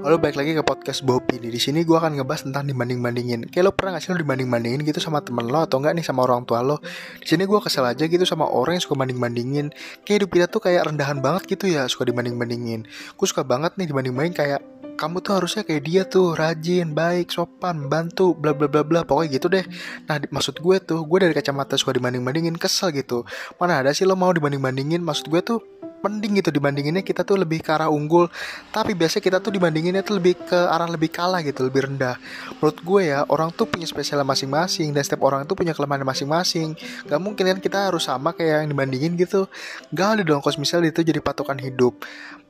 Halo balik lagi ke podcast Bobby nih. Di sini gue akan ngebahas tentang dibanding-bandingin. Kayak lo pernah gak sih lo dibanding-bandingin gitu sama temen lo atau enggak nih sama orang tua lo? Di sini gue kesel aja gitu sama orang yang suka banding-bandingin. Kayak hidup kita tuh kayak rendahan banget gitu ya, suka dibanding-bandingin. Gue suka banget nih dibanding-bandingin kayak kamu tuh harusnya kayak dia tuh rajin, baik, sopan, bantu, bla bla bla bla, pokoknya gitu deh. Nah, maksud gue tuh, gue dari kacamata suka dibanding-bandingin, kesel gitu. Mana ada sih lo mau dibanding-bandingin? Maksud gue tuh mending gitu dibandinginnya kita tuh lebih ke arah unggul. Tapi biasanya kita tuh dibandinginnya tuh lebih ke arah lebih kalah gitu lebih rendah. Menurut gue ya orang tuh punya spesial masing-masing dan setiap orang tuh punya kelemahan masing-masing. Gak mungkin kan kita harus sama kayak yang dibandingin gitu. Gak ada dong kos misal itu jadi patokan hidup.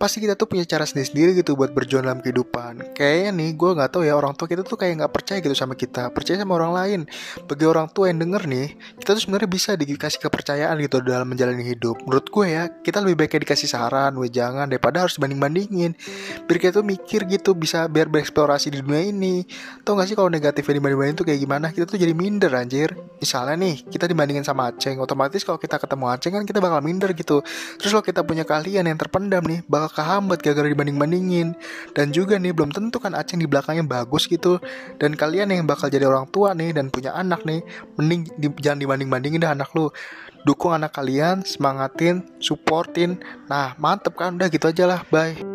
Pasti kita tuh punya cara sendiri-sendiri gitu buat berjuang dalam kehidupan. Kayaknya nih gue nggak tahu ya orang tua kita tuh kayak nggak percaya gitu sama kita. Percaya sama orang lain. Bagi orang tua yang denger nih kita tuh sebenarnya bisa dikasih kepercayaan gitu dalam menjalani hidup. Menurut gue ya kita lebih baik dikasih saran, weh jangan daripada harus banding-bandingin. Biar kita tuh mikir gitu bisa biar bereksplorasi di dunia ini. Tau gak sih kalau negatifnya dibanding-bandingin tuh kayak gimana? Kita tuh jadi minder anjir. Misalnya nih, kita dibandingin sama Aceng, otomatis kalau kita ketemu Aceng kan kita bakal minder gitu. Terus kalau kita punya kalian yang terpendam nih, bakal kehambat gara-gara dibanding-bandingin. Dan juga nih, belum tentu kan Aceng di belakangnya bagus gitu. Dan kalian yang bakal jadi orang tua nih dan punya anak nih, mending di, jangan dibanding-bandingin dah anak lu dukung anak kalian, semangatin, supportin. Nah, mantep kan? Udah gitu aja lah. Bye.